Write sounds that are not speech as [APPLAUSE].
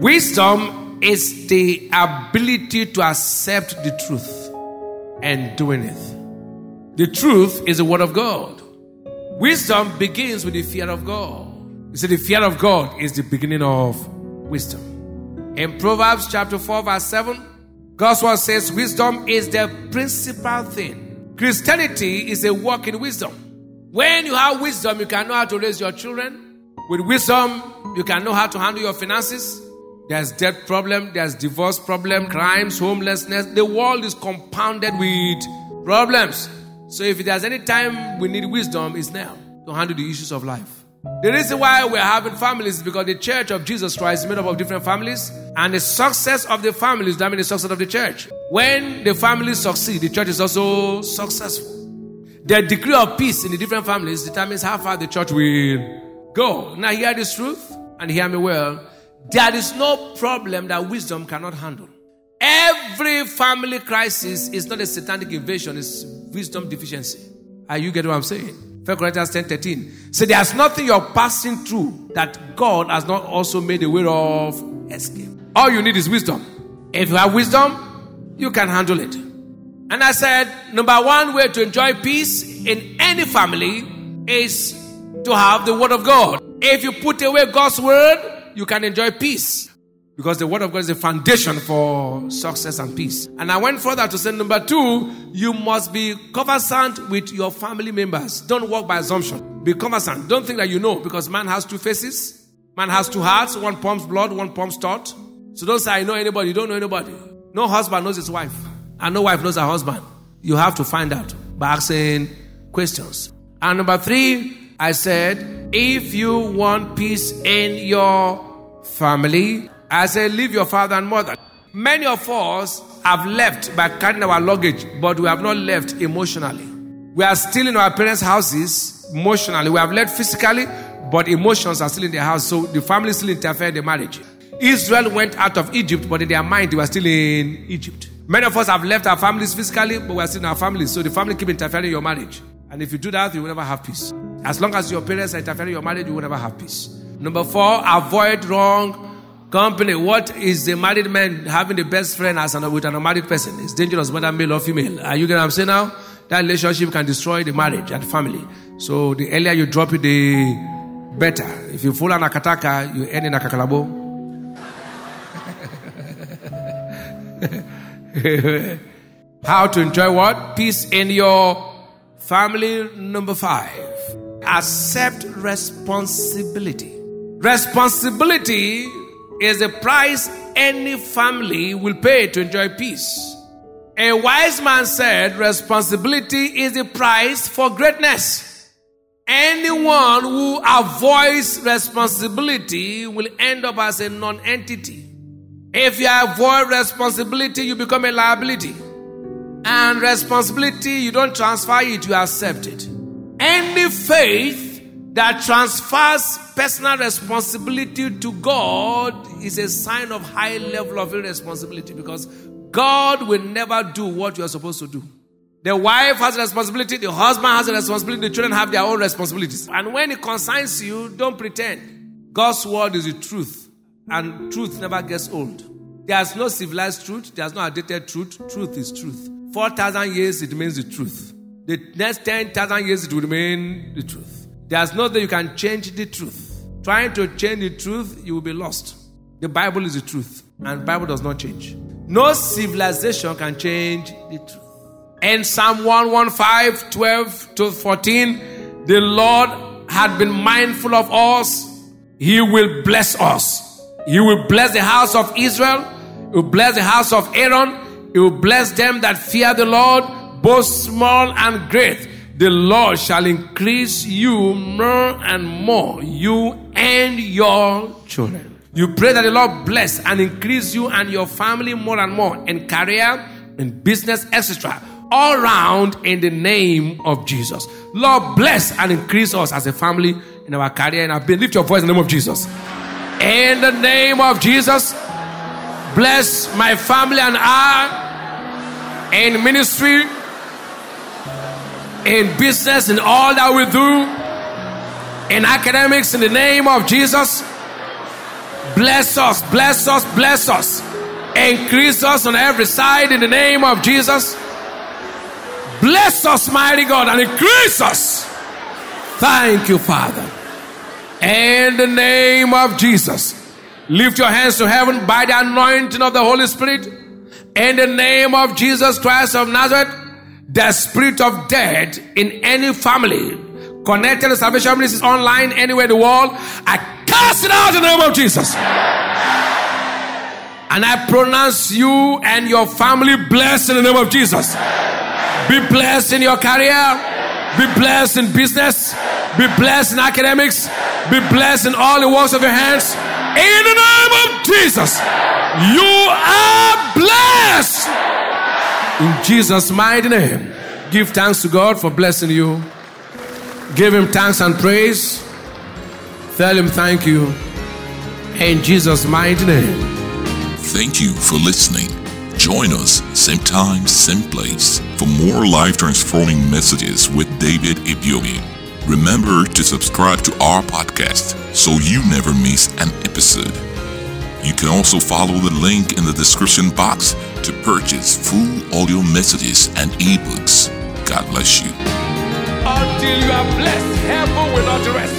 Wisdom is the ability to accept the truth and doing it. The truth is the word of God. Wisdom begins with the fear of God. You see, the fear of God is the beginning of wisdom. In Proverbs chapter 4, verse 7, God's word says, Wisdom is the principal thing. Christianity is a walk in wisdom. When you have wisdom, you can know how to raise your children. With wisdom, you can know how to handle your finances. There's debt problem, there's divorce problem, crimes, homelessness. The world is compounded with problems. So if there's any time we need wisdom, it's now to handle the issues of life. The reason why we're having families is because the church of Jesus Christ is made up of different families, and the success of the families determines the success of the church. When the families succeed, the church is also successful. The degree of peace in the different families determines how far the church will Go. Now hear this truth and hear me well. There is no problem that wisdom cannot handle. Every family crisis is not a satanic invasion, it's wisdom deficiency. Are you getting what I'm saying? 1 Corinthians 10 13. So there's nothing you're passing through that God has not also made a way of escape. All you need is wisdom. If you have wisdom, you can handle it. And I said, number one way to enjoy peace in any family is to have the Word of God. If you put away God's Word, you can enjoy peace. Because the Word of God is the foundation for success and peace. And I went further to say, number two, you must be conversant with your family members. Don't walk by assumption. Be conversant. Don't think that you know, because man has two faces. Man has two hearts. One pumps blood, one pumps thought. So don't say, I know anybody. You don't know anybody. No husband knows his wife. And no wife knows her husband. You have to find out by asking questions. And number three, I said, if you want peace in your family, I say leave your father and mother. Many of us have left by carrying our luggage, but we have not left emotionally. We are still in our parents' houses emotionally. We have left physically, but emotions are still in their house. So the family still interfere in the marriage. Israel went out of Egypt, but in their mind, they were still in Egypt. Many of us have left our families physically, but we are still in our families. So the family keep interfering in your marriage. And if you do that, you will never have peace. As long as your parents are interfering in your marriage, you will never have peace. Number four, avoid wrong company. What is the married man having the best friend as an, with an unmarried person? It's dangerous whether male or female. Are you getting what I'm saying now? That relationship can destroy the marriage and family. So the earlier you drop it, the better. If you fall on a kataka, you end in a kakalabo. [LAUGHS] How to enjoy what? Peace in your family. Number five accept responsibility. Responsibility is the price any family will pay to enjoy peace. A wise man said, Responsibility is the price for greatness. Anyone who avoids responsibility will end up as a non entity. If you avoid responsibility, you become a liability. And responsibility, you don't transfer it, you accept it. Any faith that transfers personal responsibility to God is a sign of high level of irresponsibility because God will never do what you are supposed to do. The wife has a responsibility, the husband has a responsibility, the children have their own responsibilities. And when it concerns you, don't pretend. God's word is the truth, and truth never gets old. There's no civilized truth, there's no outdated truth. Truth is truth. 4,000 years, it means the truth. The next 10,000 years, it will remain the truth. There's nothing you can change the truth. Trying to change the truth, you will be lost. The Bible is the truth, and Bible does not change. No civilization can change the truth. In Psalm 115, 12 to 14, the Lord had been mindful of us. He will bless us. He will bless the house of Israel. He will bless the house of Aaron. He will bless them that fear the Lord both small and great, the Lord shall increase you more and more, you and your children. You pray that the Lord bless and increase you and your family more and more in career, in business, etc. All round in the name of Jesus. Lord, bless and increase us as a family in our career and our business. Lift your voice in the name of Jesus. In the name of Jesus, bless my family and I in ministry, in business, and all that we do, in academics, in the name of Jesus. Bless us, bless us, bless us. Increase us on every side in the name of Jesus. Bless us, mighty God, and increase us. Thank you, Father. In the name of Jesus. Lift your hands to heaven by the anointing of the Holy Spirit. In the name of Jesus Christ of Nazareth, the spirit of death in any family connected to Salvation Ministries online anywhere in the world, I cast it out in the name of Jesus. And I pronounce you and your family blessed in the name of Jesus. Be blessed in your career. Be blessed in business. Be blessed in academics. Be blessed in all the works of your hands. In the name of Jesus, you are blessed. In Jesus' mighty name, give thanks to God for blessing you. Give Him thanks and praise. Tell Him thank you. In Jesus' mighty name. Thank you for listening. Join us, same time, same place, for more life transforming messages with David Ibiyeomie. Remember to subscribe to our podcast so you never miss an episode. You can also follow the link in the description box to purchase full audio messages and ebooks. God bless you. Until you are blessed, heaven will not rest.